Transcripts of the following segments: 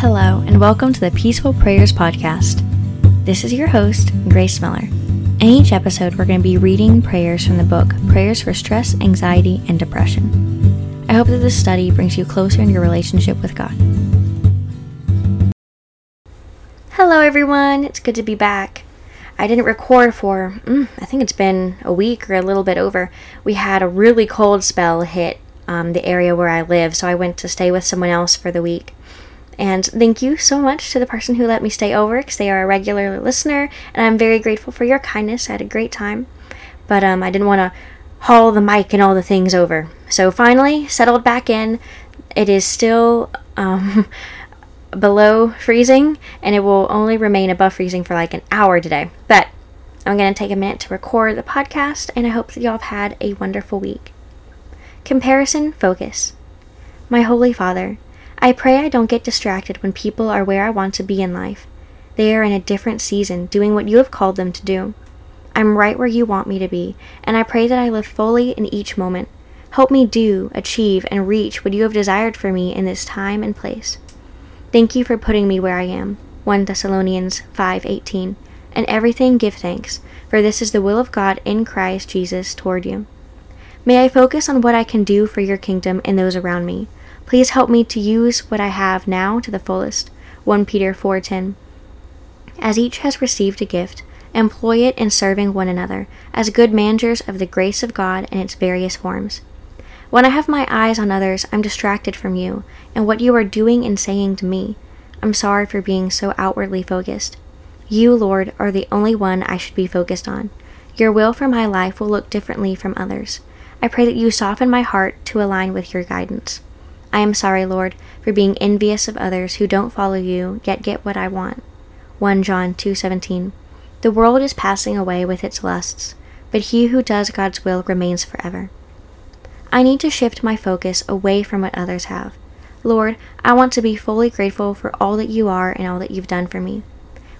Hello, and welcome to the Peaceful Prayers Podcast. This is your host, Grace Miller. In each episode, we're going to be reading prayers from the book Prayers for Stress, Anxiety, and Depression. I hope that this study brings you closer in your relationship with God. Hello, everyone. It's good to be back. I didn't record for, mm, I think it's been a week or a little bit over. We had a really cold spell hit um, the area where I live, so I went to stay with someone else for the week. And thank you so much to the person who let me stay over because they are a regular listener, and I'm very grateful for your kindness. I had a great time, but um, I didn't want to haul the mic and all the things over. So finally, settled back in. It is still um, below freezing, and it will only remain above freezing for like an hour today. But I'm going to take a minute to record the podcast, and I hope that y'all have had a wonderful week. Comparison focus. My Holy Father, I pray I don't get distracted when people are where I want to be in life. They are in a different season, doing what you have called them to do. I'm right where you want me to be, and I pray that I live fully in each moment. Help me do, achieve, and reach what you have desired for me in this time and place. Thank you for putting me where I am. 1 Thessalonians 5:18. And everything give thanks, for this is the will of God in Christ Jesus toward you. May I focus on what I can do for your kingdom and those around me. Please help me to use what I have now to the fullest. 1 Peter 4:10. As each has received a gift, employ it in serving one another as good managers of the grace of God in its various forms. When I have my eyes on others, I'm distracted from you and what you are doing and saying to me. I'm sorry for being so outwardly focused. You, Lord, are the only one I should be focused on. Your will for my life will look differently from others. I pray that you soften my heart to align with your guidance. I am sorry, Lord, for being envious of others who don't follow you yet get what I want. 1 John 2:17. The world is passing away with its lusts, but he who does God's will remains forever. I need to shift my focus away from what others have. Lord, I want to be fully grateful for all that you are and all that you've done for me.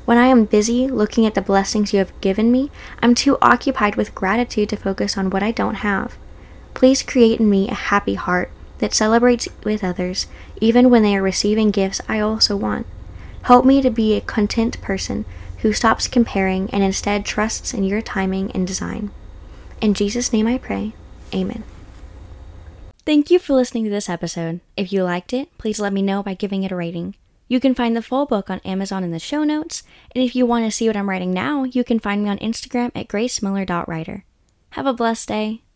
When I am busy looking at the blessings you have given me, I'm too occupied with gratitude to focus on what I don't have. Please create in me a happy heart that celebrates with others, even when they are receiving gifts I also want. Help me to be a content person who stops comparing and instead trusts in your timing and design. In Jesus' name I pray. Amen. Thank you for listening to this episode. If you liked it, please let me know by giving it a rating. You can find the full book on Amazon in the show notes, and if you want to see what I'm writing now, you can find me on Instagram at gracemiller.writer. Have a blessed day.